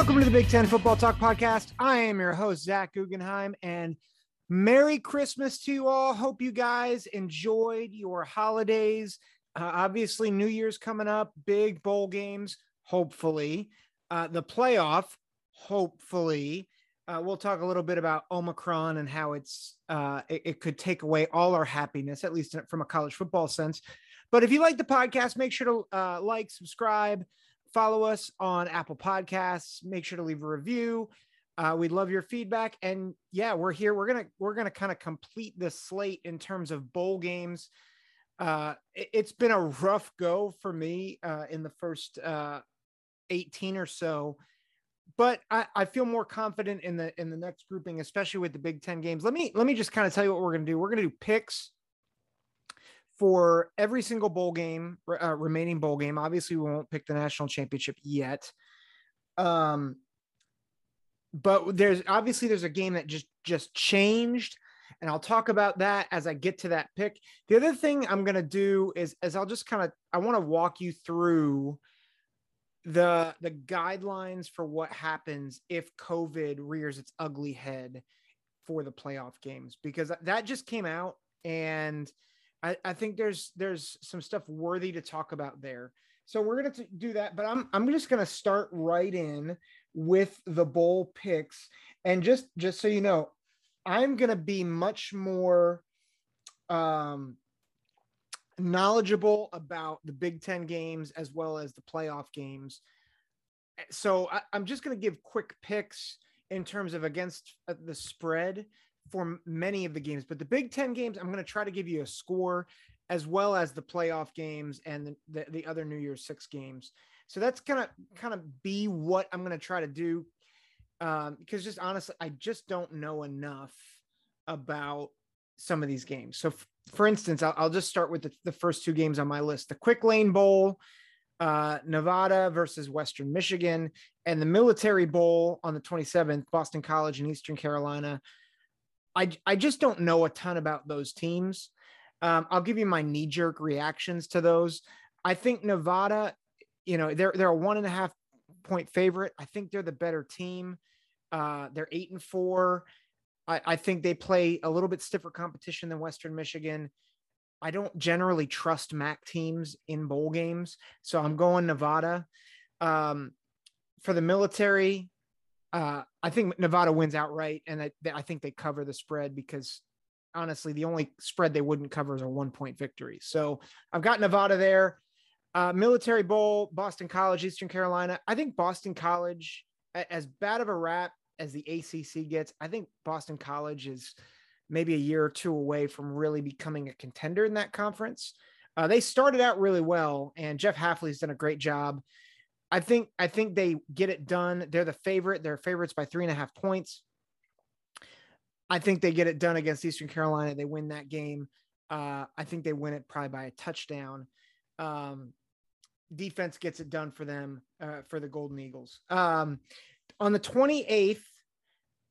Welcome to the Big Ten Football Talk Podcast. I am your host, Zach Guggenheim, and Merry Christmas to you all. Hope you guys enjoyed your holidays. Uh, obviously, New Year's coming up, big bowl games, hopefully. Uh, the playoff, hopefully. Uh, we'll talk a little bit about Omicron and how it's uh, it, it could take away all our happiness, at least from a college football sense. But if you like the podcast, make sure to uh, like, subscribe, follow us on Apple Podcasts. Make sure to leave a review. Uh, we'd love your feedback. And yeah, we're here. We're gonna we're gonna kind of complete the slate in terms of bowl games. Uh, it, has been a rough go for me uh, in the first uh, 18 or so, but I, I feel more confident in the in the next grouping, especially with the Big Ten games. Let me let me just kind of tell you what we're gonna do. We're gonna do picks for every single bowl game, uh, remaining bowl game. Obviously, we won't pick the national championship yet. Um, but there's obviously there's a game that just just changed, and I'll talk about that as I get to that pick. The other thing I'm gonna do is is I'll just kind of I want to walk you through the the guidelines for what happens if COVID rears its ugly head for the playoff games because that just came out and I, I think there's there's some stuff worthy to talk about there. So we're gonna do that, but I'm I'm just gonna start right in with the bowl picks, and just just so you know, I'm gonna be much more um, knowledgeable about the Big Ten games as well as the playoff games. So I, I'm just gonna give quick picks in terms of against uh, the spread for many of the games, but the Big Ten games, I'm going to try to give you a score as well as the playoff games and the, the, the other New Year's Six games. So that's gonna kind of be what I'm going to try to do. Um, because just honestly, I just don't know enough about some of these games. So, f- for instance, I'll, I'll, just start with the, the, first two games on my list: the Quick Lane Bowl, uh, Nevada versus Western Michigan, and the Military Bowl on the 27th, Boston College and Eastern Carolina I I just don't know a ton about those teams. Um, I'll give you my knee jerk reactions to those. I think Nevada, you know, they're they're a one and a half point favorite. I think they're the better team. Uh, they're eight and four. I, I think they play a little bit stiffer competition than Western Michigan. I don't generally trust MAC teams in bowl games, so I'm going Nevada. Um, for the military, uh, I think Nevada wins outright, and I, I think they cover the spread because honestly, the only spread they wouldn't cover is a one point victory. So I've got Nevada there. Uh, Military Bowl, Boston College, Eastern Carolina. I think Boston College, as bad of a rap as the ACC gets, I think Boston College is maybe a year or two away from really becoming a contender in that conference. Uh, they started out really well, and Jeff Hafley's done a great job. I think I think they get it done. They're the favorite. They're favorites by three and a half points. I think they get it done against Eastern Carolina. They win that game. Uh, I think they win it probably by a touchdown. Um, defense gets it done for them uh, for the Golden Eagles. Um, on the 28th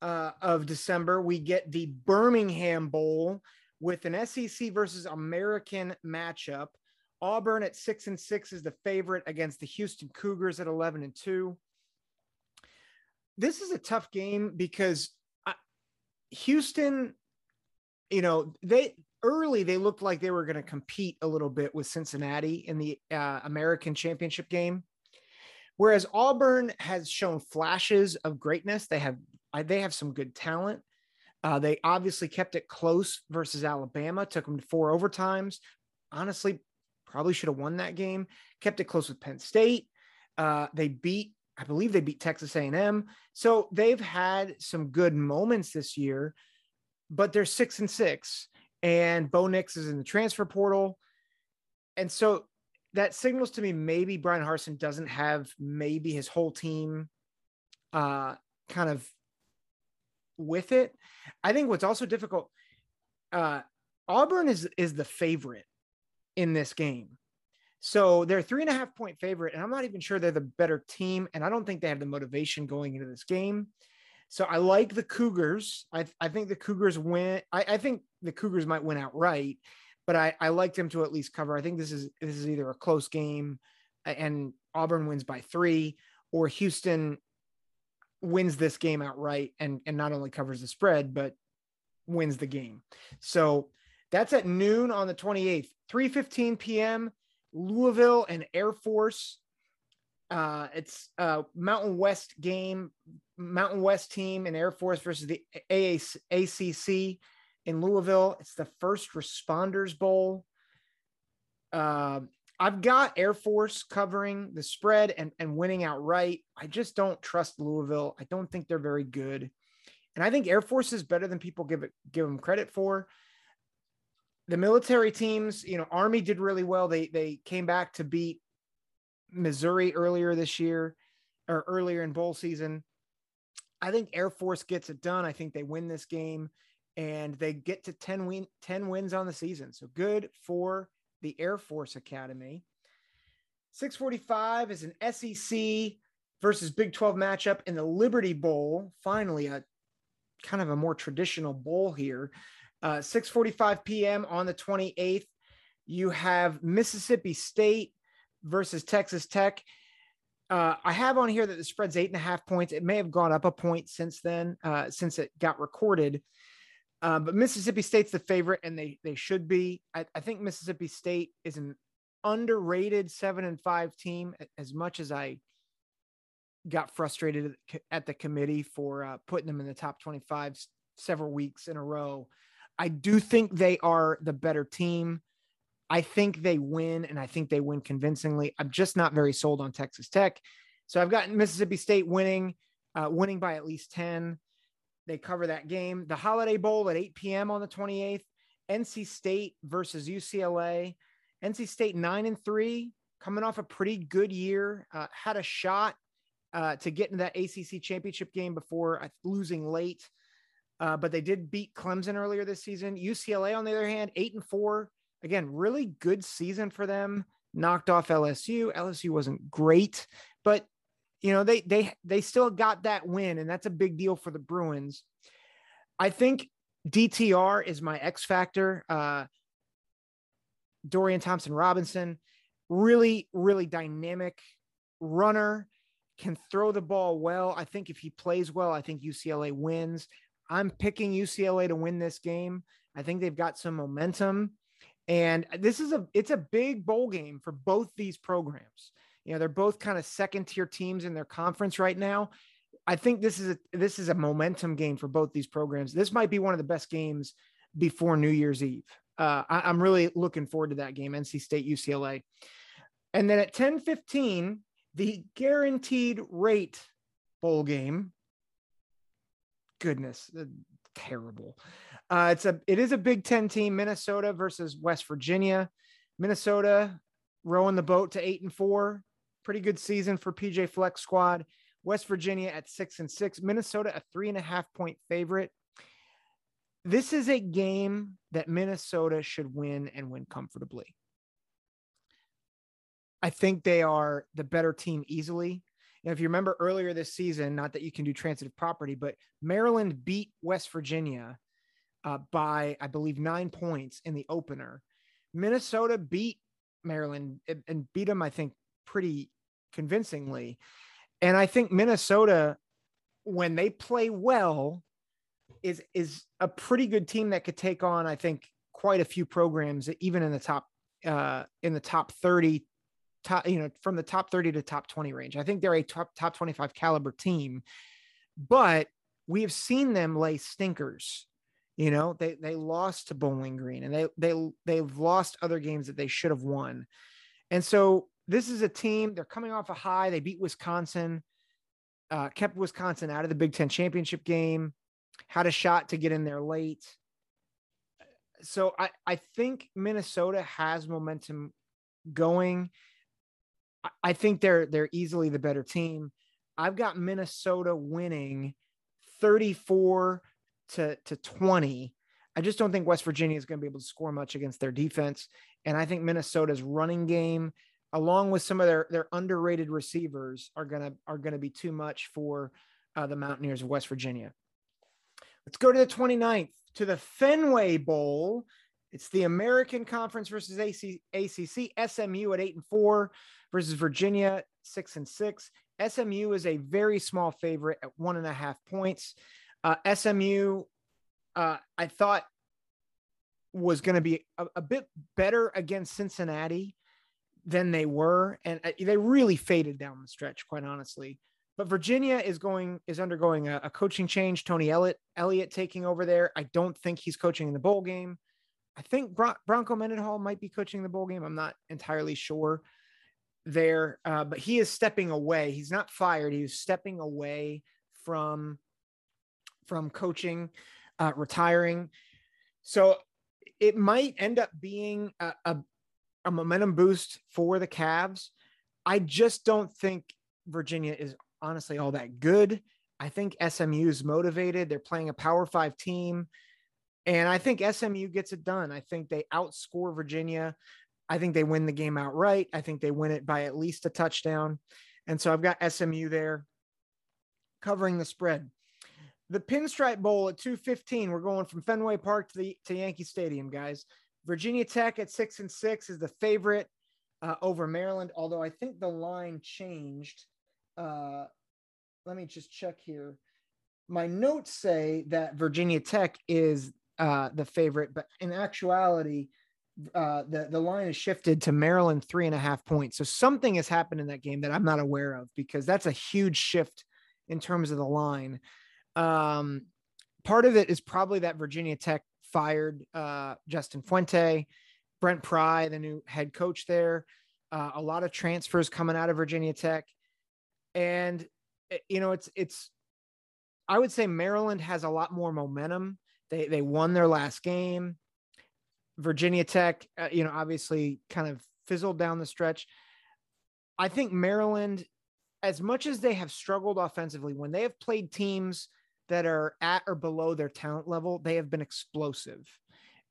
uh, of December, we get the Birmingham Bowl with an SEC versus American matchup. Auburn at six and six is the favorite against the Houston Cougars at 11 and two. This is a tough game because Houston, you know, they early they looked like they were going to compete a little bit with Cincinnati in the uh, American Championship game. Whereas Auburn has shown flashes of greatness. They have they have some good talent. Uh, they obviously kept it close versus Alabama, took them to four overtimes. Honestly, probably should have won that game. Kept it close with Penn State. Uh, they beat, I believe they beat Texas A&M. So they've had some good moments this year, but they're six and six, and Bo Nix is in the transfer portal, and so that signals to me maybe Bryan Harsin doesn't have maybe his whole team, uh, kind of with it. I think what's also difficult. Uh, Auburn is is the favorite in this game. So they're three and a half point favorite, and I'm not even sure they're the better team, and I don't think they have the motivation going into this game. So I like the Cougars. I, I think the Cougars win. I, I think the Cougars might win outright, but I, I like them to at least cover. I think this is this is either a close game, and Auburn wins by three, or Houston wins this game outright and and not only covers the spread but wins the game. So that's at noon on the 28th, 3:15 p.m. Louisville and Air Force. Uh, it's a Mountain West game, Mountain West team and Air Force versus the AAC, ACC in Louisville. It's the First Responders Bowl. Uh, I've got Air Force covering the spread and, and winning outright. I just don't trust Louisville. I don't think they're very good. And I think Air Force is better than people give it give them credit for. The military teams, you know, Army did really well. They they came back to beat Missouri earlier this year or earlier in bowl season. I think Air Force gets it done. I think they win this game and they get to 10 win 10 wins on the season. So good for the Air Force Academy. 645 is an SEC versus Big 12 matchup in the Liberty Bowl. Finally, a kind of a more traditional bowl here. Uh, 6:45 p.m. on the 28th. You have Mississippi State versus Texas Tech. Uh, I have on here that the spread's eight and a half points. It may have gone up a point since then, uh, since it got recorded. Uh, but Mississippi State's the favorite, and they they should be. I, I, think Mississippi State is an underrated seven and five team. As much as I got frustrated at the committee for uh, putting them in the top twenty five several weeks in a row, I do think they are the better team. I think they win, and I think they win convincingly. I'm just not very sold on Texas Tech. So I've got Mississippi State winning, uh, winning by at least 10. They cover that game. The Holiday Bowl at 8 p.m. on the 28th. NC State versus UCLA. NC State 9 and 3, coming off a pretty good year. Uh, had a shot uh, to get into that ACC championship game before uh, losing late. Uh, but they did beat Clemson earlier this season. UCLA, on the other hand, eight and four, again, really good season for them. Knocked off LSU. LSU wasn't great, but you know they they they still got that win, and that's a big deal for the Bruins. I think DTR is my X factor. Uh, Dorian Thompson Robinson, really, really dynamic runner, can throw the ball well. I think if he plays well, I think UCLA wins. I'm picking UCLA to win this game. I think they've got some momentum. And this is a it's a big bowl game for both these programs. You know, they're both kind of second tier teams in their conference right now. I think this is a this is a momentum game for both these programs. This might be one of the best games before New Year's Eve. Uh, I, I'm really looking forward to that game, NC State UCLA. And then at 10 15, the guaranteed rate bowl game. Goodness, uh, terrible. Uh, it's a it is a Big Ten team, Minnesota versus West Virginia. Minnesota rowing the boat to eight and four. Pretty good season for PJ Fleck's squad. West Virginia at six and six. Minnesota a three and a half point favorite. This is a game that Minnesota should win and win comfortably. I think they are the better team easily. And if you remember earlier this season, not that you can do transitive property, but Maryland beat West Virginia uh, by, I believe, nine points in the opener. Minnesota beat Maryland and, and beat them, I think, pretty convincingly. And I think Minnesota, when they play well, is is a pretty good team that could take on, I think, quite a few programs, even in the top uh, in the top 30, top, you know, from the top 30 to top 20 range. I think they're a top top 25 caliber team, but we have seen them lay stinkers you know, they they lost to Bowling Green and they they they've lost other games that they should have won. And so this is a team, they're coming off a high. They beat Wisconsin, uh, kept Wisconsin out of the Big Ten championship game, had a shot to get in there late. So I, I think Minnesota has momentum going. I, think they're they're easily the better team. I've got Minnesota winning 34 to, to 20. I just don't think West Virginia is going to be able to score much against their defense. And I think Minnesota's running game, along with some of their, their underrated receivers, are going to are to be too much for uh, the Mountaineers of West Virginia. Let's go to the 29th to the Fenway Bowl. It's the American Conference versus AC, ACC. SMU at eight and four versus Virginia. six and six. SMU is a very small favorite at one and a half points. Uh, SMU, uh, I thought was going to be a, a, bit better against Cincinnati than they were, and uh, they really faded down the stretch, quite honestly. But Virginia is going is undergoing a, a coaching change. Tony Elliott Elliott taking over there. I don't think he's coaching in the bowl game. I think Bron- Bronco Mendenhall might be coaching the bowl game. I'm not entirely sure there, uh, but he is stepping away. He's not fired. He's stepping away from from coaching, uh, retiring. So it might end up being a, a, a momentum boost for the Cavs. I just don't think Virginia is honestly all that good. I think SMU is motivated. They're playing a Power Five team. And I think SMU gets it done. I think they outscore Virginia. I think they win the game outright. I think they win it by at least a touchdown. And so I've got SMU there covering the spread. The Pinstripe Bowl at 215. We're going from Fenway Park to the to Yankee Stadium, guys. Virginia Tech at six and six is the favorite uh, over Maryland, although I think the line changed. Uh, let me just check here. My notes say that Virginia Tech is uh, the favorite, but in actuality, uh, the the line is shifted to Maryland three and a half points. So something has happened in that game that I'm not aware of because that's a huge shift in terms of the line. Um, part of it is probably that Virginia Tech fired uh, Justin Fuente, Brent Pry, the new head coach there. Uh, a lot of transfers coming out of Virginia Tech, and eh, you know it's it's. I would say Maryland has a lot more momentum. They they won their last game. Virginia Tech, uh, you know, obviously kind of fizzled down the stretch. I think Maryland, as much as they have struggled offensively, when they have played teams that are at or below their talent level, they have been explosive.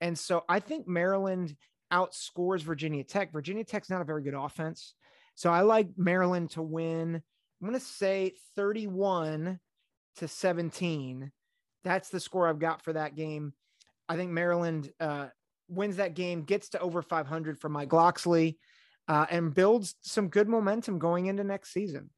And so I think Maryland outscores Virginia Tech. Virginia Tech's not a very good offense. So I like Maryland to win. I'm going to say 31 to 17. That's the score I've got for that game. I think Maryland uh, wins that game, gets to over 500 for Mike Locksley, uh, and builds some good momentum going into next season.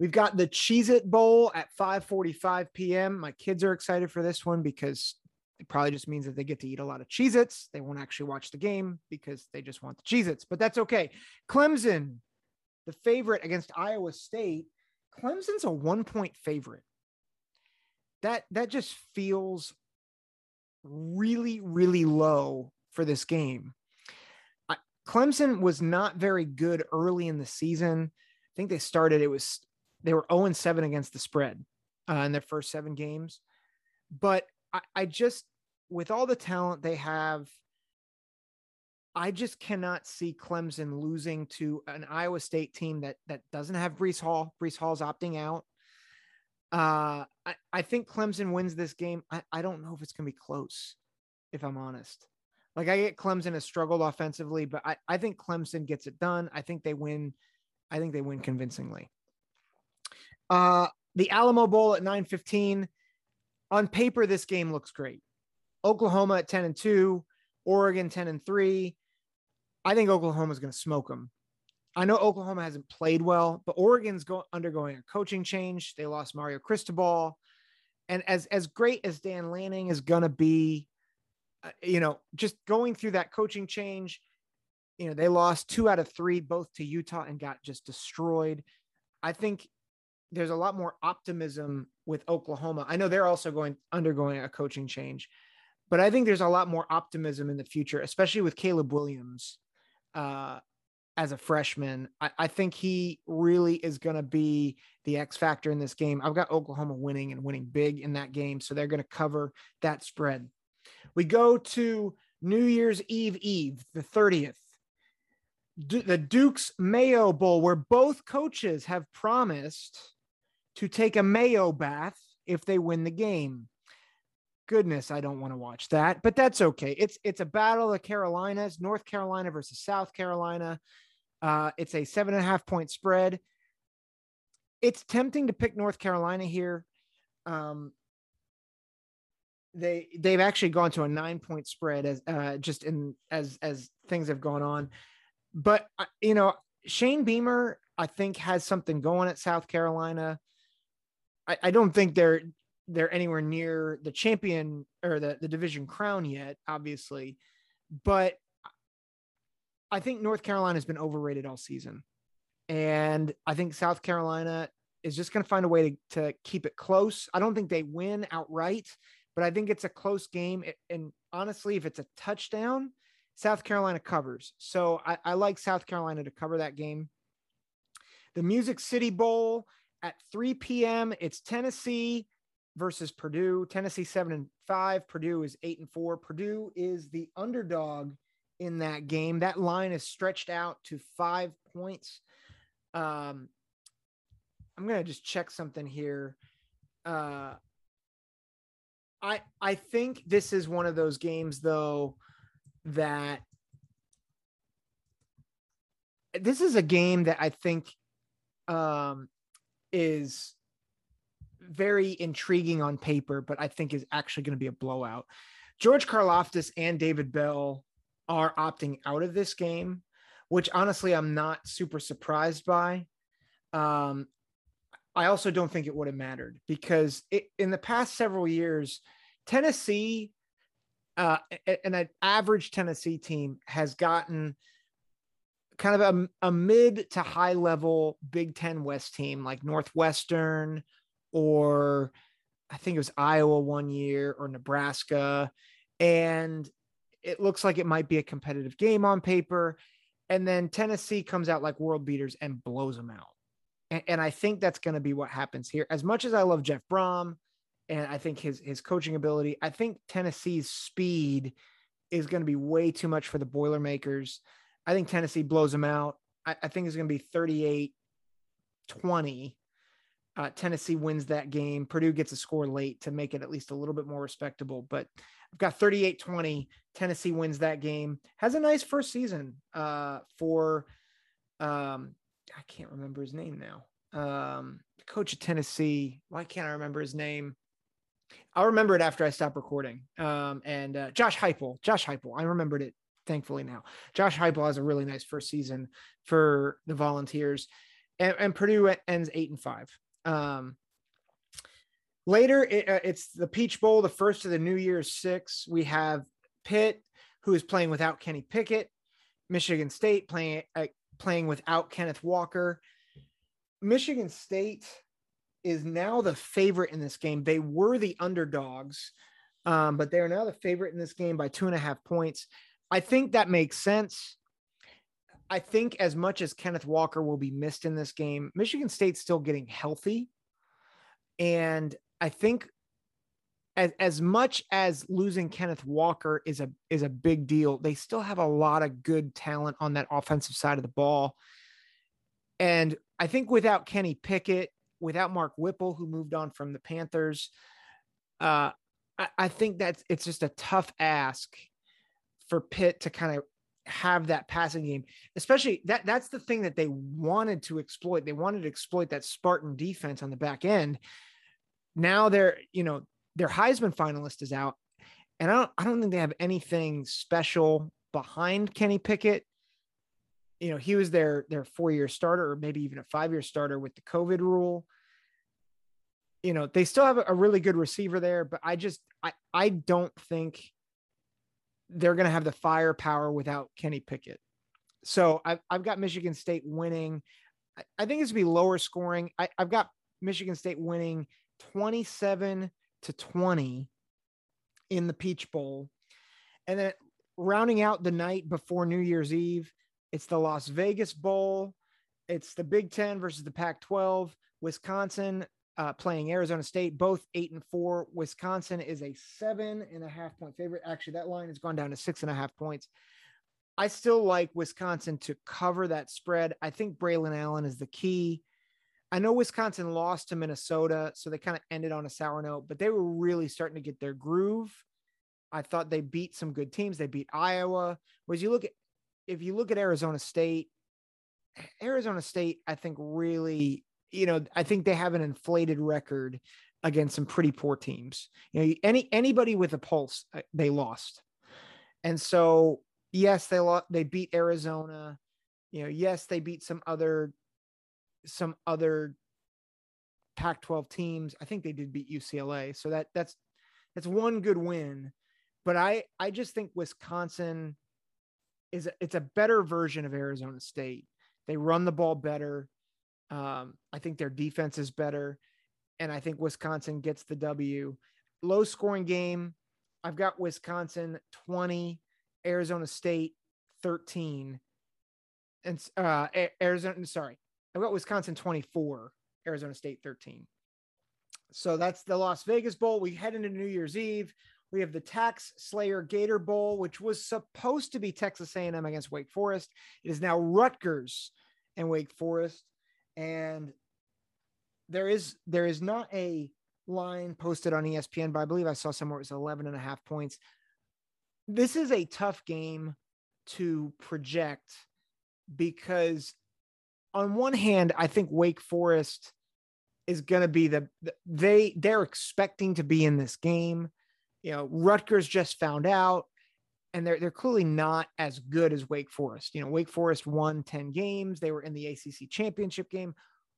We've got the Cheez It Bowl at 5:45 p.m. My kids are excited for this one because it probably just means that they get to eat a lot of Cheez Its. They won't actually watch the game because they just want the Cheez Its, but that's okay. Clemson, the favorite against Iowa State. Clemson's a one point favorite. That that just feels really, really low for this game. Clemson was not very good early in the season. I think they started, it was, they were 0 7 against the spread uh, in their first seven games. But I, I just, with all the talent they have, I just cannot see Clemson losing to an Iowa State team that that doesn't have Breece Hall. Breece Hall's opting out. Uh, I, I think Clemson wins this game. I, I don't know if it's going to be close, if I'm honest. Like, I get Clemson has struggled offensively, but I, I think Clemson gets it done. I think they win. I think they win convincingly. Uh, the Alamo Bowl at 9:15. On paper, this game looks great. Oklahoma at 10 and 2, Oregon 10 and 3. I think Oklahoma is going to smoke them. I know Oklahoma hasn't played well, but Oregon's go, undergoing a coaching change. They lost Mario Cristobal. And as, as great as Dan Lanning is going to be, uh, you know, just going through that coaching change, you know, they lost two out of three, both to Utah and got just destroyed. I think there's a lot more optimism with Oklahoma. I know they're also going undergoing a coaching change, but I think there's a lot more optimism in the future, especially with Caleb Williams. Uh, as a freshman. I, I think he really is going to be the X factor in this game. I've got Oklahoma winning and winning big in that game. So they're going to cover that spread. We go to New Year's Eve Eve, the 30th. D- the Duke's Mayo Bowl, where both coaches have promised to take a mayo bath if they win the game. Goodness, I don't want to watch that, but that's okay. It's it's a battle of Carolinas, North Carolina versus South Carolina. Uh, it's a seven and a half point spread. It's tempting to pick North Carolina here. Um, they they've actually gone to a nine point spread as uh, just in as as things have gone on, but uh, you know Shane Beamer, I think has something going at South Carolina. I, I don't think they're they're anywhere near the champion or the, the division crown yet, obviously. But I think North Carolina has been overrated all season. And I think South Carolina is just going to find a way to, to keep it close. I don't think they win outright, but I think it's a close game. And honestly, if it's a touchdown, South Carolina covers. So I, I like South Carolina to cover that game. The Music City Bowl at 3 p.m. It's Tennessee versus Purdue. Tennessee seven and five. Purdue is eight and four. Purdue is the underdog in that game. That line is stretched out to five points. Um, I'm gonna just check something here. Uh, I I think this is one of those games though that this is a game that I think um, is very intriguing on paper, but I think is actually going to be a blowout. George Karlaftis and David Bell are opting out of this game, which honestly I'm not super surprised by. Um, I also don't think it would have mattered because it, in the past several years, Tennessee, uh, an average Tennessee team has gotten kind of a, a mid to high level Big Ten West team like Northwestern or I think it was Iowa one year or Nebraska. And it looks like it might be a competitive game on paper. And then Tennessee comes out like world beaters and blows them out. And, and I think that's going to be what happens here. As much as I love Jeff Brohm and I think his, his coaching ability, I think Tennessee's speed is going to be way too much for the Boilermakers. I think Tennessee blows them out. I, I think it's going to be 38 20. Uh, Tennessee wins that game. Purdue gets a score late to make it at least a little bit more respectable. But I've got 38 20. Tennessee wins that game. Has a nice first season uh, for, um, I can't remember his name now. Um, coach of Tennessee. Why can't I remember his name? I'll remember it after I stop recording. Um, and uh, Josh Heupel. Josh Heupel. I remembered it thankfully now. Josh Heupel has a really nice first season for the Volunteers, and, and Purdue ends eight and five. Um, later, it, uh, it's the Peach Bowl, the first of the New Year's Six. We have Pitt, who is playing without Kenny Pickett, Michigan State playing uh, playing without Kenneth Walker. Michigan State is now the favorite in this game. They were the underdogs, um, but they are now the favorite in this game by two and a half points. I think that makes sense. I think as much as Kenneth Walker will be missed in this game, Michigan State's still getting healthy. And I think as, as much as losing Kenneth Walker is a is a big deal, they still have a lot of good talent on that offensive side of the ball. And I think without Kenny Pickett, without Mark Whipple, who moved on from the Panthers, uh, I, I think that's it's just a tough ask for Pitt to kind of have that passing game, especially that that's the thing that they wanted to exploit. They wanted to exploit that Spartan defense on the back end. Now they're, you know, their Heisman finalist is out. And I don't I don't think they have anything special behind Kenny Pickett. You know, he was their their four-year starter or maybe even a five-year starter with the COVID rule. You know, they still have a really good receiver there, but I just I I don't think they're going to have the firepower without Kenny Pickett. So I've, I've got Michigan State winning. I, I think it's going to be lower scoring. I, I've got Michigan State winning 27 to 20 in the Peach Bowl. And then rounding out the night before New Year's Eve, it's the Las Vegas Bowl. It's the Big Ten versus the Pac 12. Wisconsin uh, playing Arizona State, both eight and four. Wisconsin is a seven and a half point favorite. Actually, that line has gone down to six and a half points. I still like Wisconsin to cover that spread. I think Braelon Allen is the key. I know Wisconsin lost to Minnesota, so they kind of ended on a sour note, but they were really starting to get their groove. I thought they beat some good teams. They beat Iowa. Was you look at, if you look at Arizona State, Arizona State, I think really you know, I think they have an inflated record against some pretty poor teams. You know, any anybody with a pulse, uh, they lost. And so, yes, they lost, they beat Arizona. You know, yes, they beat some other some other Pac-12 teams. I think they did beat UCLA, so that that's that's one good win. But I I just think Wisconsin is a, it's a better version of Arizona State. They run the ball better. Um, I think their defense is better, and I think Wisconsin gets the W. Low scoring game. I've got Wisconsin 20, Arizona State 13, and uh, Arizona. Sorry, I've got Wisconsin 24, Arizona State 13. So that's the Las Vegas Bowl. We head into New Year's Eve. We have the Tax Slayer Gator Bowl, which was supposed to be Texas A&M against Wake Forest. It is now Rutgers and Wake Forest, and there is there is not a line posted on ESPN, but I believe I saw somewhere it was 11 and a half points. This is a tough game to project because on one hand, I think Wake Forest is going to be the, they they're expecting to be in this game. You know, Rutgers just found out and they're they're clearly not as good as Wake Forest. You know, Wake Forest won 10 games. They were in the ACC championship game.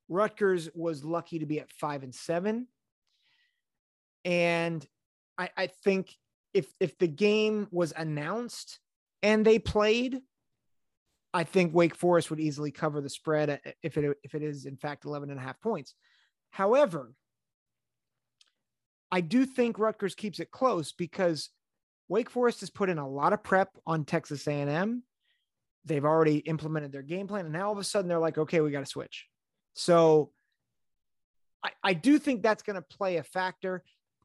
Rutgers was lucky to be at 5 and 7. And I, I think if if the game was announced and they played, I think Wake Forest would easily cover the spread uh, if it if it is in fact 11 and a half points. However, I do think Rutgers keeps it close because Wake Forest has put in a lot of prep on Texas A&M. They've already implemented their game plan, and now all of a sudden they're like, okay, we got to switch. So I, I do think that's going to play a factor.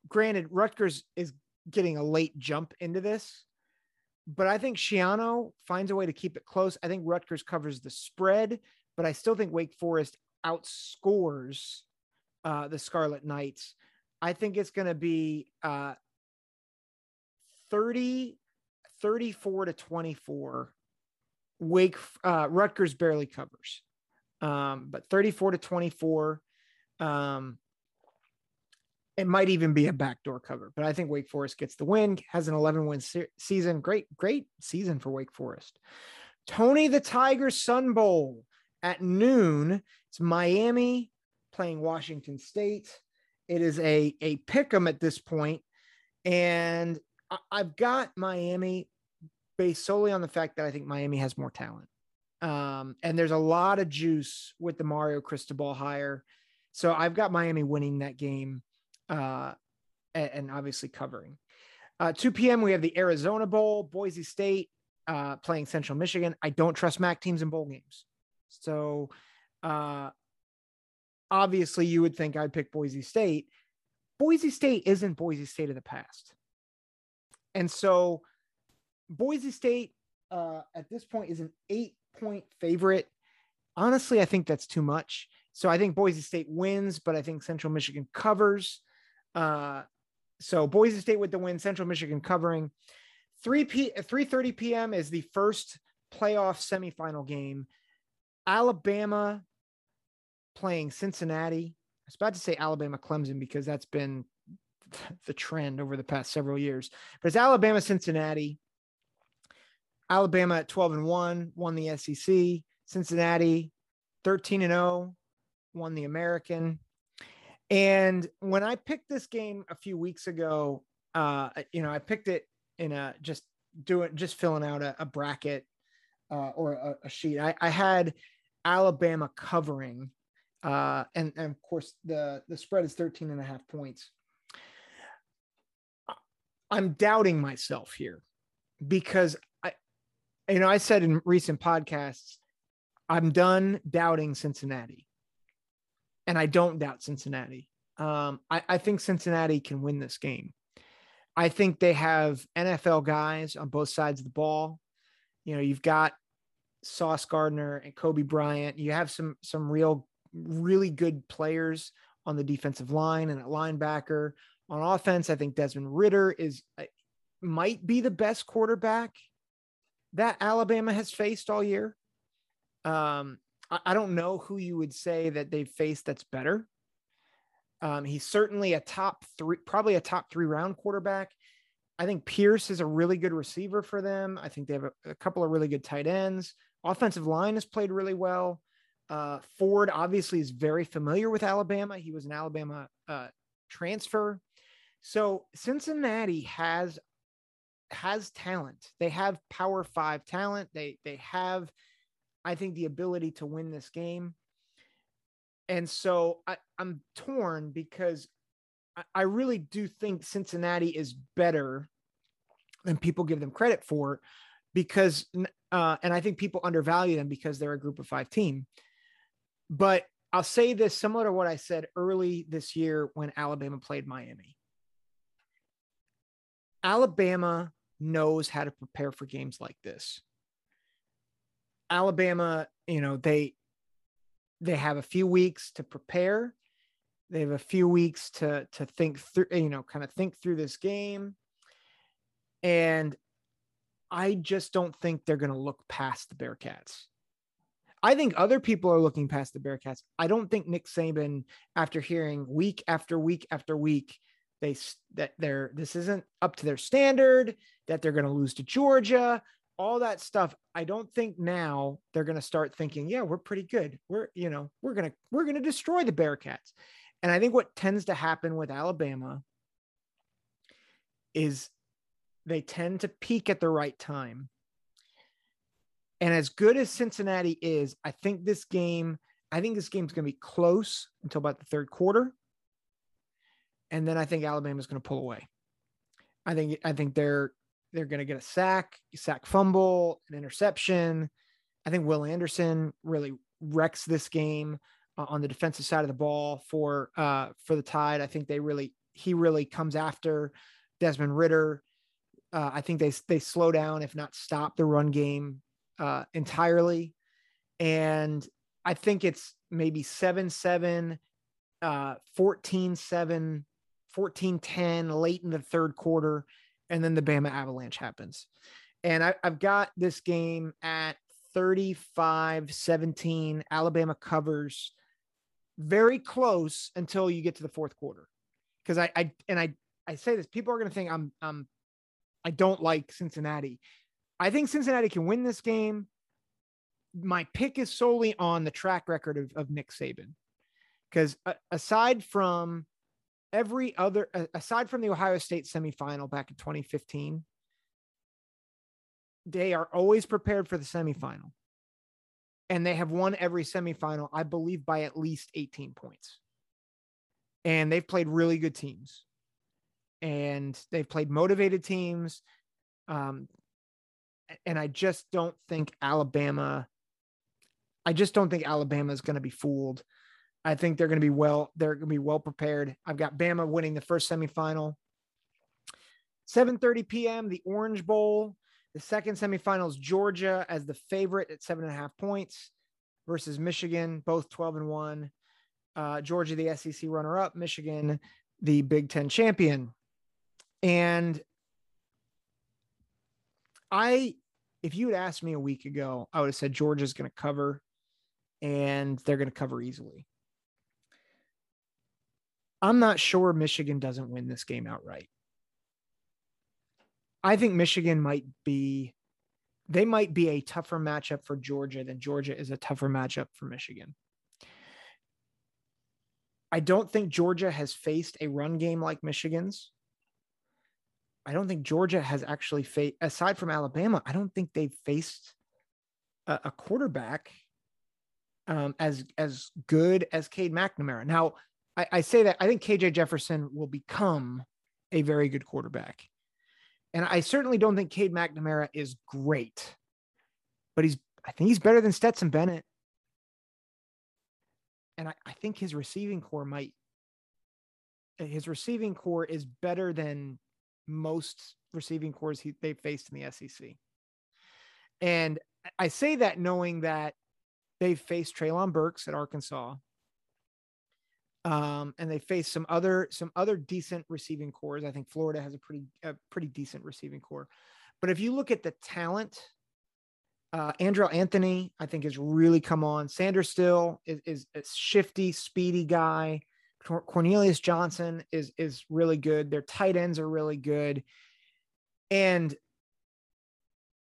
Granted, Rutgers is getting a late jump into this, but I think Schiano finds a way to keep it close. I think Rutgers covers the spread, but I still think Wake Forest outscores uh, the Scarlet Knights. I think it's going to be uh, 30, 34 to 24. Wake, uh, Rutgers barely covers, um, but 34 to 24. Um, it might even be a backdoor cover, but I think Wake Forest gets the win, has an 11 win se- season. Great, great season for Wake Forest. Tony the Tiger Sun Bowl at noon. It's Miami playing Washington State. It is a, a pick 'em at this point, And I, I've got Miami based solely on the fact that I think Miami has more talent. Um, and there's a lot of juice with the Mario Cristobal hire. So I've got Miami winning that game uh, and, and, obviously covering. Uh, 2 p.m. we have the Arizona Bowl, Boise State uh, playing Central Michigan. I don't trust MAC teams in bowl games, so uh, obviously you would think I'd pick Boise State. Boise State isn't Boise State of the past, and so Boise State uh, at this point is an eight-point favorite. Honestly, I think that's too much. So I think Boise State wins, but I think Central Michigan covers. Uh, so Boise State with the win, Central Michigan covering. 3 p 3:30 p.m. is the first playoff semifinal game. Alabama playing Cincinnati. I was about to say Alabama Clemson because that's been the trend over the past several years. But it's Alabama Cincinnati. Alabama at 12 and 1 won the SEC. Cincinnati 13 and 0 won the American. And when I picked this game a few weeks ago, uh, you know, I picked it in a just doing just filling out a, a bracket uh, or a, a sheet. I, I, had Alabama covering, uh, and, and of course the the spread is 13 and a half points. I'm doubting myself here because I, you know, I said in recent podcasts, I'm done doubting Cincinnati and I don't doubt Cincinnati. Um, I, I think Cincinnati can win this game. I think they have NFL guys on both sides of the ball. You know, you've got Sauce Gardner and Coby Bryant. You have some some real, really good players on the defensive line and at linebacker. On offense, I think Desmond Ridder is uh, might be the best quarterback that Alabama has faced all year. Um, I don't know who you would say that they've faced that's better. Um, he's certainly a top three, probably a top three round quarterback. I think Pierce is a really good receiver for them. I think they have a, a couple of really good tight ends. Offensive line has played really well. Uh, Ford obviously is very familiar with Alabama. He was an Alabama uh, transfer. So Cincinnati has has talent. They have power five talent. They they have, I think, the ability to win this game. And so I, I'm torn because I, I really do think Cincinnati is better than people give them credit for because uh, and I think people undervalue them because they're a group of five team. But I'll say this similar to what I said early this year when Alabama played Miami. Alabama knows how to prepare for games like this. Alabama, you know, they they have a few weeks to prepare. They have a few weeks to to think through, you know, kind of think through this game. And I just don't think they're going to look past the Bearcats. I think other people are looking past the Bearcats. I don't think Nick Saban, after hearing week after week after week, they that they're this isn't up to their standard, that they're going to lose to Georgia, all that stuff. I don't think now they're going to start thinking, yeah, we're pretty good. We're you know we're gonna we're gonna destroy the Bearcats. And I think what tends to happen with Alabama is they tend to peak at the right time and as good as Cincinnati is, I think this game, I think this game's going to be close until about the third quarter. And then I think Alabama's going to pull away. I think I think they're they're going to get a sack, sack fumble, an interception. I think Will Anderson really wrecks this game uh, on the defensive side of the ball for uh, for the Tide. I think they really he really comes after Desmond Ridder. Uh, I think they they slow down, if not stop the run game uh, entirely. And I think it's maybe 7 7, uh, 14 7, 14 10 late in the third quarter. And then the Bama Avalanche happens. And I, I've got this game at 35 17. Alabama covers very close until you get to the fourth quarter. Because I, I, and I, I say this, people are going to think I'm, I'm, I don't like Cincinnati. I think Cincinnati can win this game. My pick is solely on the track record of, of Nick Saban. Because uh, aside from every other, aside from the Ohio State semifinal back in 2015, they are always prepared for the semifinal. And they have won every semifinal, I believe, by at least 18 points. And they've played really good teams. And they've played motivated teams. Um, and I just don't think Alabama. I just don't think Alabama is going to be fooled. I think they're going to be well. They're going to be well prepared. I've got Bama winning the first semifinal. 7:30 p.m. The Orange Bowl. The second semifinal is Georgia as the favorite at seven and a half points versus Michigan, both 12 and one. Uh, Georgia, the SEC runner-up. Michigan, the Big Ten champion. And I, if you had asked me a week ago, I would have said Georgia's going to cover and they're going to cover easily. I'm not sure Michigan doesn't win this game outright. I think Michigan might be, they might be a tougher matchup for Georgia than Georgia is a tougher matchup for Michigan. I don't think Georgia has faced a run game like Michigan's. I don't think Georgia has actually faced, aside from Alabama, I don't think they've faced a, a quarterback um, as as good as Cade McNamara. Now, I, I say that I think KJ Jefferson will become a very good quarterback, and I certainly don't think Cade McNamara is great, but he's I think he's better than Stetson Bennett, and I, I think his receiving corps might his receiving corps is better than most receiving cores he, they faced in the SEC. And I say that knowing that they faced Treylon Burks at Arkansas. Um, and they face some other some other decent receiving cores. I think Florida has a pretty a pretty decent receiving corps. But if you look at the talent, uh, Andrel Anthony, I think has really come on. Sanders still is, is a shifty, speedy guy. Cornelius Johnson is is really good. Their tight ends are really good. And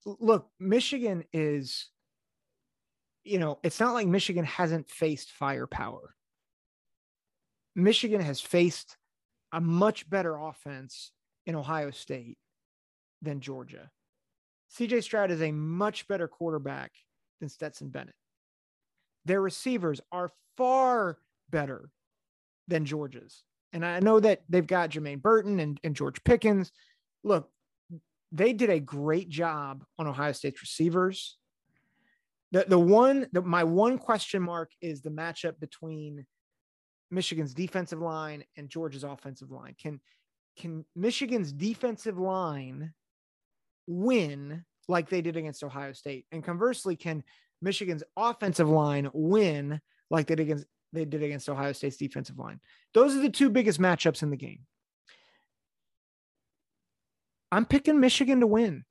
look, Michigan is you know, it's not like Michigan hasn't faced firepower. Michigan has faced a much better offense in Ohio State than Georgia. CJ Stroud is a much better quarterback than Stetson Bennett. Their receivers are far better than Georgia's. And I know that they've got Jermaine Burton and, and George Pickens. Look, they did a great job on Ohio State's receivers. The the one the, my one question mark is the matchup between Michigan's defensive line and Georgia's offensive line. Can can Michigan's defensive line win like they did against Ohio State? And conversely, can Michigan's offensive line win like they did against they did against Ohio State's defensive line? Those are the two biggest matchups in the game. I'm picking Michigan to win.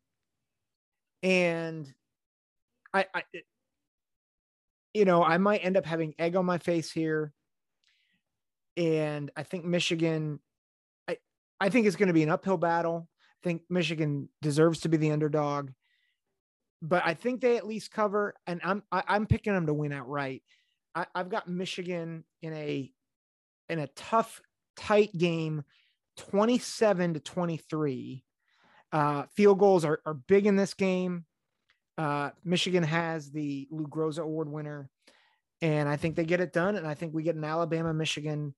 And I, I you know, I might end up having egg on my face here. And I think Michigan, I, I think it's going to be an uphill battle. I think Michigan deserves to be the underdog, but I think they at least cover. And I'm I, am i am picking them to win outright. I, I've got Michigan in a in a tough, tight game, 27 to 23. Uh, field goals are, are big in this game. Uh, Michigan has the Lou Groza Award winner, and I think they get it done. And I think we get an Alabama Michigan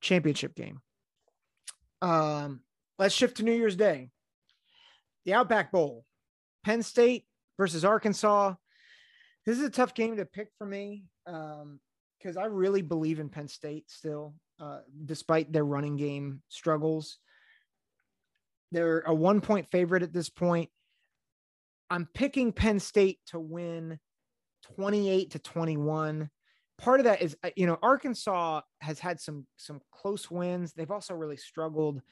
championship game. Um, let's shift to New Year's Day. The Outback Bowl, Penn State versus Arkansas. This is a tough game to pick for me because um, I really believe in Penn State still, uh, despite their running game struggles. They're a one point favorite at this point. I'm picking Penn State to win 28 to 21. Part of that is, uh, you know, Arkansas has had some some close wins. They've also really struggled.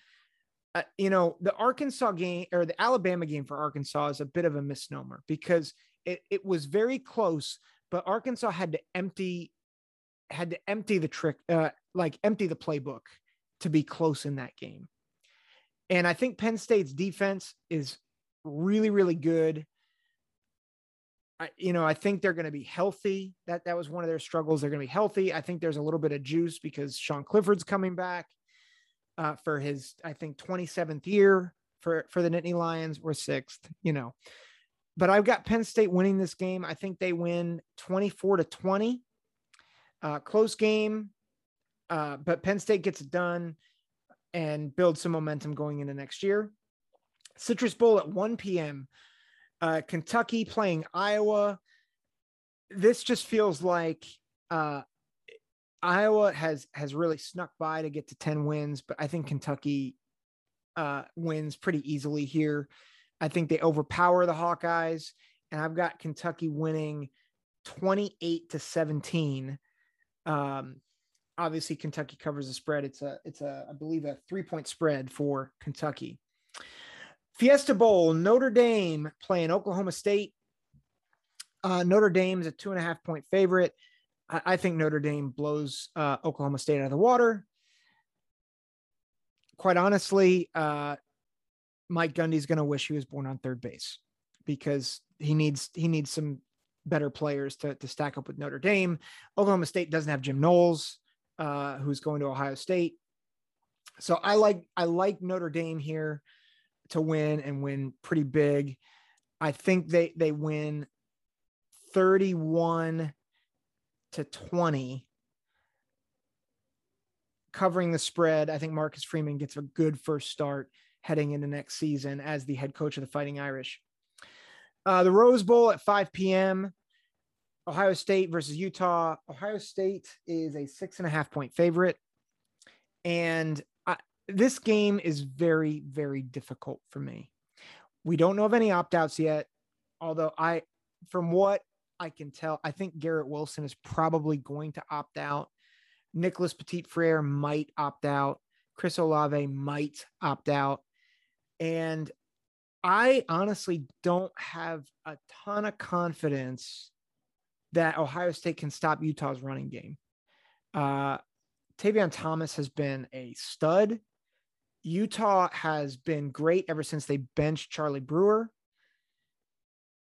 Uh, you know, the Arkansas game or the Alabama game for Arkansas is a bit of a misnomer because it, it was very close, but Arkansas had to empty had to empty the trick, uh, like empty the playbook to be close in that game. And I think Penn State's defense is really, really good. I, you know, I think they're going to be healthy. That that was one of their struggles. They're going to be healthy. I think there's a little bit of juice because Sean Clifford's coming back uh, for his, I think, 27th year for for the Nittany Lions or sixth. You know, but I've got Penn State winning this game. I think they win 24 to 20. Uh, close game, uh, but Penn State gets it done and builds some momentum going into next year. Citrus Bowl at 1 p.m. Uh, Kentucky playing Iowa. This just feels like uh, Iowa has has really snuck by to get to 10 wins, but I think Kentucky uh, wins pretty easily here. I think they overpower the Hawkeyes, and I've got Kentucky winning 28 to 17. Um, obviously Kentucky covers the spread. It's a it's a I believe a three point spread for Kentucky. Fiesta Bowl, Notre Dame playing Oklahoma State. Uh, Notre Dame's a two and a half point favorite. I, I think Notre Dame blows uh, Oklahoma State out of the water. Quite honestly, uh, Mike Gundy's going to wish he was born on third base because he needs he needs some better players to, to stack up with Notre Dame. Oklahoma State doesn't have Jim Knowles uh, who's going to Ohio State. So I like I like Notre Dame here to win and win pretty big. I think they they win 31 to 20 covering the spread. I think Marcus Freeman gets a good first start heading into next season as the head coach of the Fighting Irish. Uh, the Rose Bowl at 5 p.m. Ohio State versus Utah. Ohio State is a six and a half point favorite. And this game is very, very difficult for me. We don't know of any opt outs yet. Although, I, from what I can tell, I think Garrett Wilson is probably going to opt out. Nicholas Petit Frere might opt out. Chris Olave might opt out. And I honestly don't have a ton of confidence that Ohio State can stop Utah's running game. Uh, Tavion Thomas has been a stud. Utah has been great ever since they benched Charlie Brewer.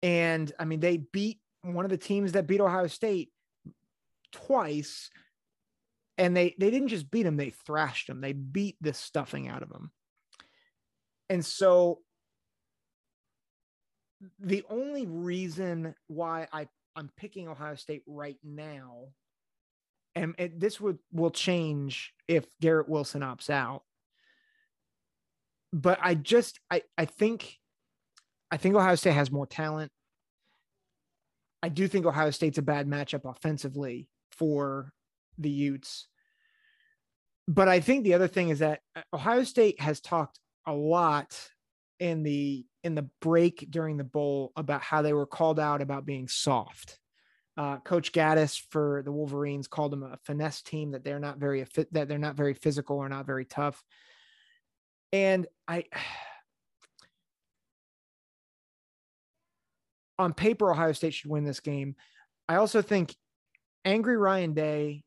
And I mean, they beat one of the teams that beat Ohio State twice, and they they didn't just beat them; they thrashed them. They beat the stuffing out of them. And so, the only reason why I I'm picking Ohio State right now, and it, this would will change if Garrett Wilson opts out. But I just I I think I think Ohio State has more talent. I do think Ohio State's a bad matchup offensively for the Utes. But I think the other thing is that uh, Ohio State has talked a lot in the in the break during the bowl about how they were called out about being soft. Uh, Coach Gattis for the Wolverines called them a finesse team that they're not very that they're not very physical or not very tough. And I on paper, Ohio State should win this game. I also think angry Ryan Day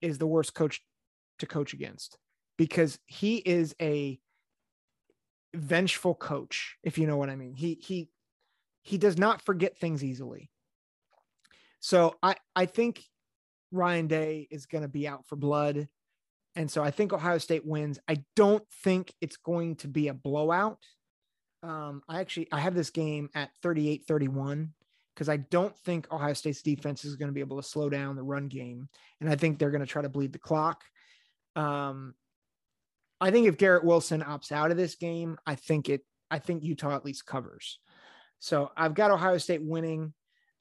is the worst coach to coach against because he is a vengeful coach, if you know what I mean. He he he does not forget things easily. So I I think Ryan Day is going to be out for blood. And so I think Ohio State wins. I don't think it's going to be a blowout. Um, I actually I have this game at 38-31 because I don't think Ohio State's defense is going to be able to slow down the run game, and I think they're going to try to bleed the clock. Um, I think if Garrett Wilson opts out of this game, I think it. I think Utah at least covers. So I've got Ohio State winning,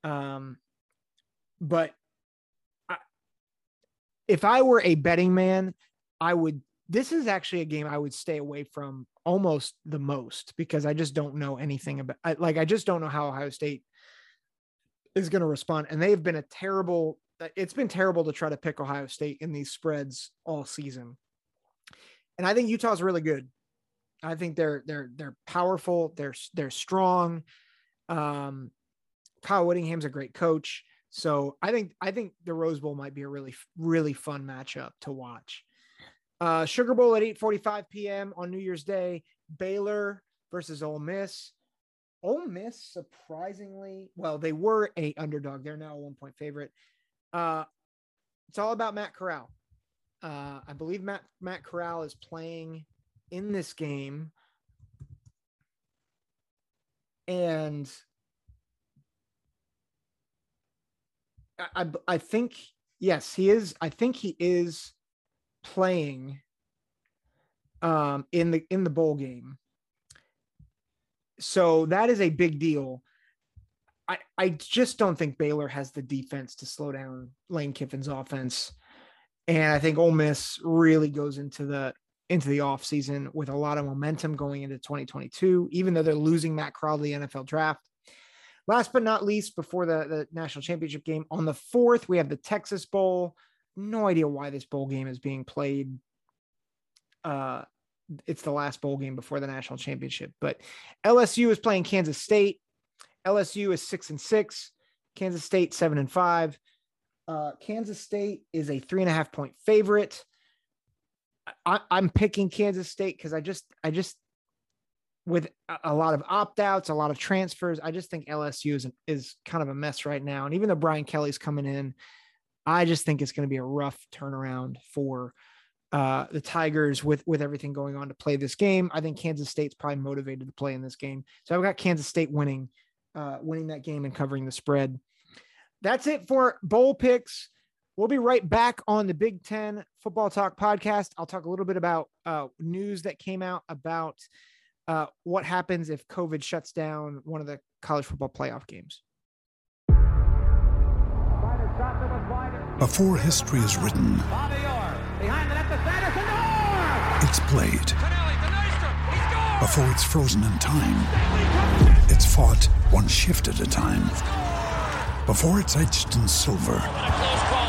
um, but if I were a betting man, I would this is actually a game I would stay away from almost the most because I just don't know anything about I, like I just don't know how Ohio State is going to respond and they've been a terrible it's been terrible to try to pick Ohio State in these spreads all season. And I think Utah's really good. I think they're they're they're powerful, they're they're strong. Um Kyle Whittingham's a great coach. So I think I think the Rose Bowl might be a really really fun matchup to watch. Uh, Sugar Bowl at 8:45 p.m. on New Year's Day. Baylor versus Ole Miss. Ole Miss, surprisingly, well, they were a underdog. They're now a one point favorite. Uh, it's all about Matt Corral. Uh, I believe Matt Matt Corral is playing in this game, and I, I, think yes, he is. I think he is playing um, in the in the bowl game. So that is a big deal. I, I just don't think Baylor has the defense to slow down Lane Kiffin's offense. And I think Ole Miss really goes into the into the offseason with a lot of momentum going into 2022, even though they're losing Matt Corral NFL draft. Last but not least, before the, the national championship game, on the fourth, we have the Texas Bowl no idea why this bowl game is being played. Uh, it's the last bowl game before the national championship, but LSU is playing Kansas State. LSU is six and six, Kansas State seven and five. Uh, Kansas State is a three and a half point favorite. I, am picking Kansas State because I just, I just, with a lot of opt outs, a lot of transfers, I just think LSU is is kind of a mess right now. And even though Brian Kelly's coming in, I just think it's going to be a rough turnaround for uh, the Tigers with with everything going on to play this game. I think Kansas State's probably motivated to play in this game, so I've got Kansas State winning, uh, winning that game and covering the spread. That's it for bowl picks. We'll be right back on the Big Ten Football Talk podcast. I'll talk a little bit about uh, news that came out about uh, what happens if COVID shuts down one of the college football playoff games. Before history is written, it's played. Before it's frozen in time, it's fought one shift at a time. Before it's etched in silver,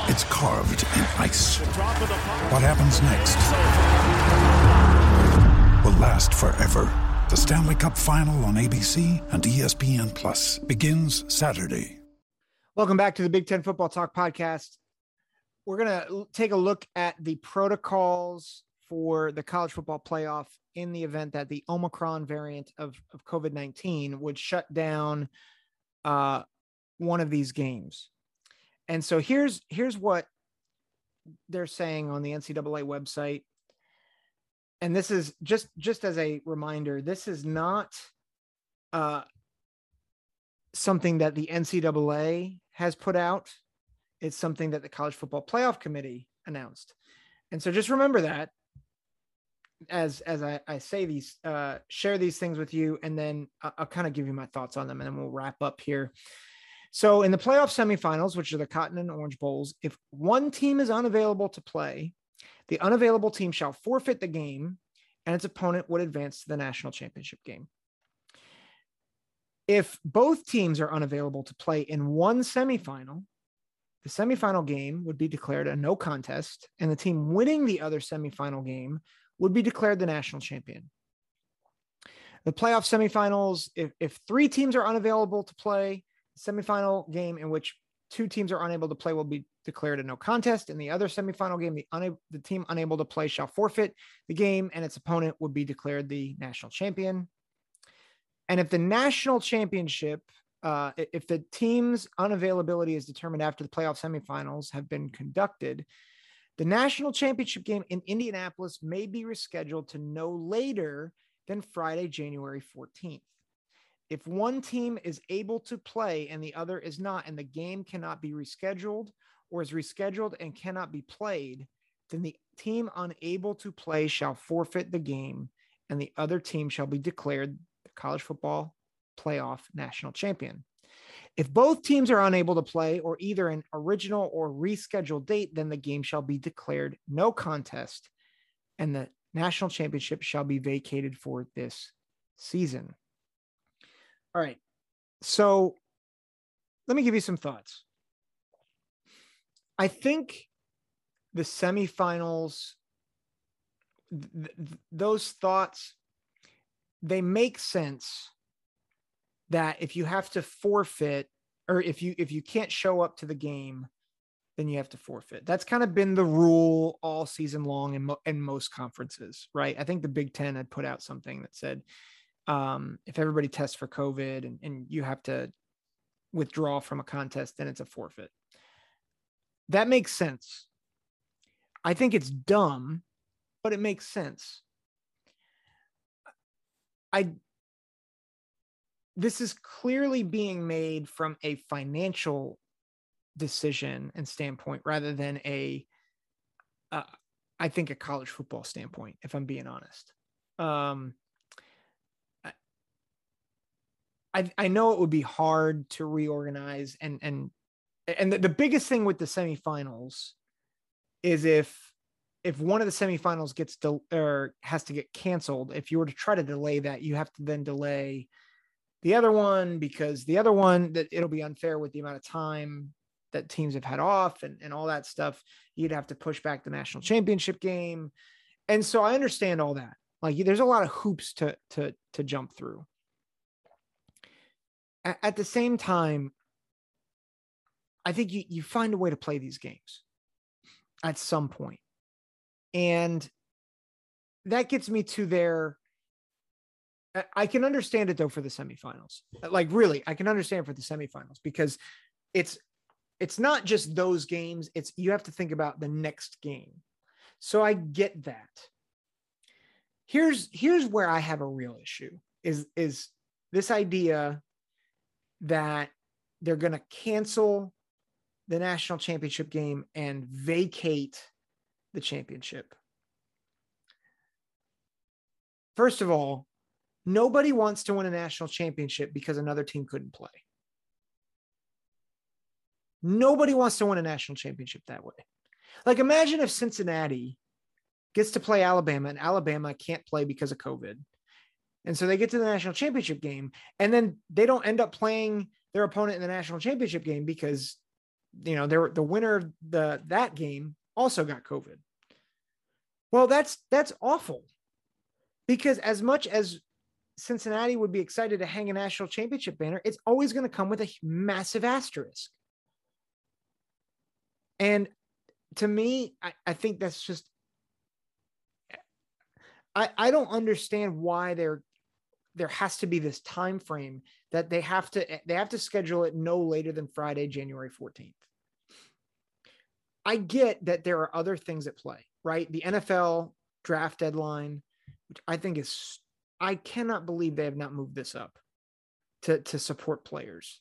it's carved in ice. What happens next will last forever. The Stanley Cup Final on ABC and ESPN Plus begins Saturday. Welcome back to the Big Ten Football Talk podcast we're going to take a look at the protocols for the college football playoff in the event that the Omicron variant of, of COVID 19 would shut down uh, one of these games. And so here's here's what they're saying on the NCAA website. And this is just just as a reminder, this is not uh, something that the NCAA has put out. It's something that the College Football Playoff Committee announced. And so just remember that as as I, I say these, uh, share these things with you, and then I'll, I'll kind of give you my thoughts on them, and then we'll wrap up here. So in the playoff semifinals, which are the Cotton and Orange Bowls, if one team is unavailable to play, the unavailable team shall forfeit the game, and its opponent would advance to the national championship game. If both teams are unavailable to play in one semifinal, the semifinal game would be declared a no contest, and the team winning the other semifinal game would be declared the national champion. The playoff semifinals, if, if three teams are unavailable to play, semifinal game in which two teams are unable to play will be declared a no contest. In the other semifinal game, the, una- the team unable to play shall forfeit the game, and its opponent would be declared the national champion. And if the national championship, uh, if the team's unavailability is determined after the playoff semifinals have been conducted, the national championship game in Indianapolis may be rescheduled to no later than Friday, January 14th. If one team is able to play and the other is not, and the game cannot be rescheduled or is rescheduled and cannot be played, then the team unable to play shall forfeit the game and the other team shall be declared the college football playoff national champion. If both teams are unable to play or either an original or rescheduled date, then the game shall be declared no contest and the national championship shall be vacated for this season. All right. So let me give you some thoughts. I think the semifinals, th- th- those thoughts, they make sense that if you have to forfeit or if you if you can't show up to the game then you have to forfeit that's kind of been the rule all season long in, mo- in most conferences right i think the big 10 had put out something that said um, if everybody tests for covid and, and you have to withdraw from a contest then it's a forfeit. That makes sense. I think it's dumb but it makes sense. I this is clearly being made from a financial decision and standpoint rather than a, uh, I think a college football standpoint if i'm being honest. Um I, I know it would be hard to reorganize and and and the, the biggest thing with the semifinals is if if one of the semifinals gets del- or has to get canceled if you were to try to delay that you have to then delay the other one because the other one that it'll be unfair with the amount of time that teams have had off and, and all that stuff. You'd have to push back the national championship game. And so I understand all that. Like there's a lot of hoops to to to jump through. At, the same time, I think you, you find a way to play these games at some point. And that gets me to their I can understand it though for the semifinals. Like really, I can understand for the semifinals because it's it's not just those games, it's you have to think about the next game. So I get that. Here's here's where I have a real issue is is this idea that they're going to cancel the national championship game and vacate the championship. First of all, Nobody wants to win a national championship because another team couldn't play. Nobody wants to win a national championship that way. Like, imagine if Cincinnati gets to play Alabama and Alabama can't play because of COVID. And so they get to the national championship game and then they don't end up playing their opponent in the national championship game because, you know, they're the winner of the, that game also got COVID. Well, that's, that's awful because as much as Cincinnati would be excited to hang a national championship banner, it's always going to come with a massive asterisk. And to me, I, I think that's just, I, I don't understand why they're there has to be this time frame that they have to they have to schedule it no later than Friday, January 14th. I get that there are other things at play, right? The NFL draft deadline, which I think is I cannot believe they have not moved this up to to support players.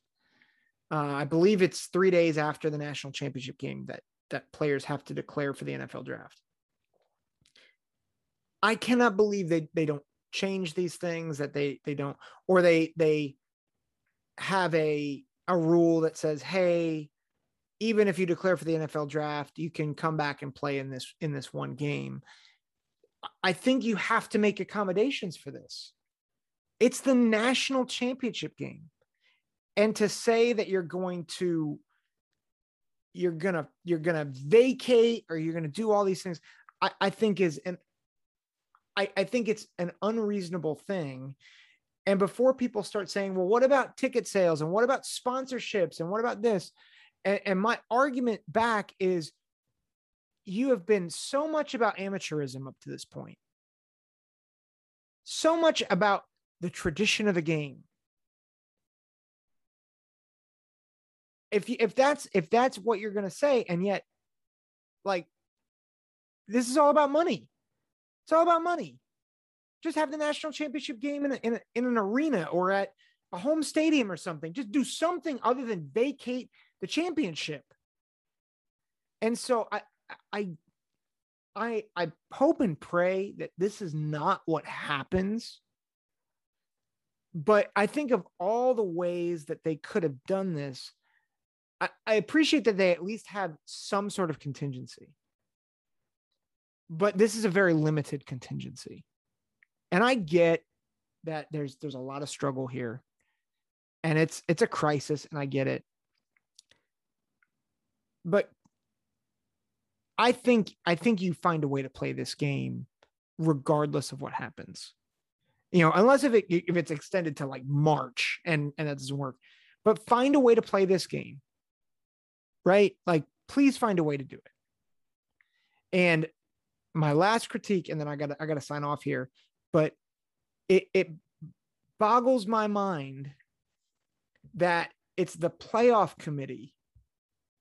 Uh, I believe it's three days after the national championship game that that players have to declare for the NFL draft. I cannot believe they they don't change these things that they they don't or they they have a a rule that says hey even if you declare for the NFL draft you can come back and play in this in this one game. I think you have to make accommodations for this. It's the national championship game. And to say that you're going to you're gonna you're gonna vacate or you're gonna do all these things I, I think is an I, I think it's an unreasonable thing. And before people start saying, well, what about ticket sales and what about sponsorships and what about this? And, and my argument back is you have been so much about amateurism up to this point, so much about the tradition of the game. If you, if that's if that's what you're going to say, and yet, like, this is all about money. It's all about money. Just have the national championship game in, a, in, a, in an arena or at a home stadium or something. Just do something other than vacate the championship. And so I, I, I, I hope and pray that this is not what happens. But I think of all the ways that they could have done this. I, I appreciate that they at least have some sort of contingency but this is a very limited contingency. And I get that there's there's a lot of struggle here. And it's it's a crisis and I get it. But I think I think you find a way to play this game regardless of what happens. You know, unless if it if it's extended to like March and and that doesn't work. But find a way to play this game. Right? Like please find a way to do it. And my last critique, and then I got I got to sign off here, but it it boggles my mind that it's the playoff committee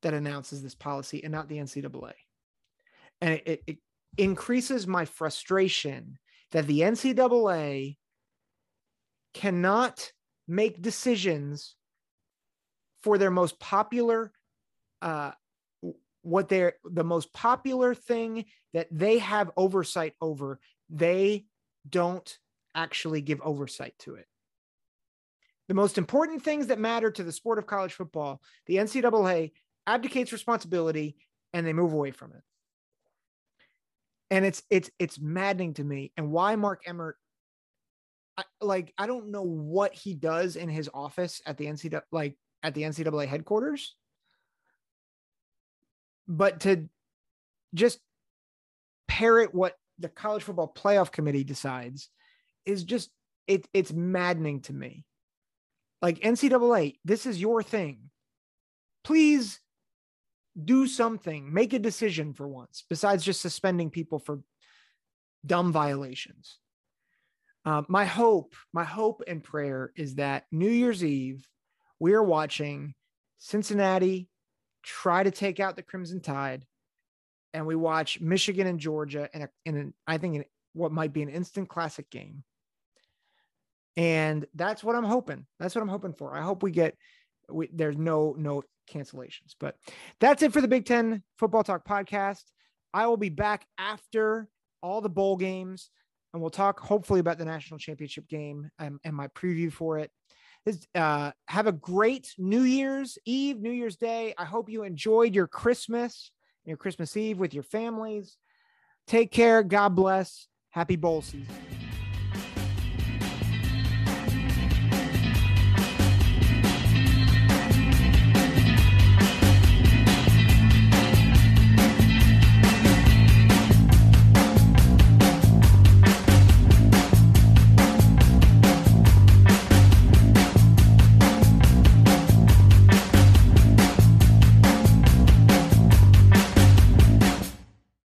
that announces this policy and not the NCAA, and it, it, it increases my frustration that the NCAA cannot make decisions for their most popular uh, what they're the most popular thing that they have oversight over, they don't actually give oversight to it. The most important things that matter to the sport of college football, the NCAA abdicates responsibility and they move away from it. And it's it's it's maddening to me. And why Mark Emmert, I, like I don't know what he does in his office at the NCAA, like at the NCAA headquarters but to just parrot what the college football playoff committee decides is just it it's maddening to me. Like NCAA, this is your thing. Please do something, make a decision for once, besides just suspending people for dumb violations. Uh, my hope, my hope and prayer is that New Year's Eve, we are watching Cincinnati try to take out the Crimson Tide, and we watch Michigan and Georgia in a, in an, I think in what might be an instant classic game. And that's what I'm hoping. That's what I'm hoping for. I hope we get we, there's no no cancellations. But that's it for the Big Ten Football Talk podcast. I will be back after all the bowl games, and we'll talk hopefully about the national championship game and, and my preview for it. Uh, have a great New Year's Eve, New Year's Day. I hope you enjoyed your Christmas, your Christmas Eve with your families. Take care. God bless. Happy bowl season.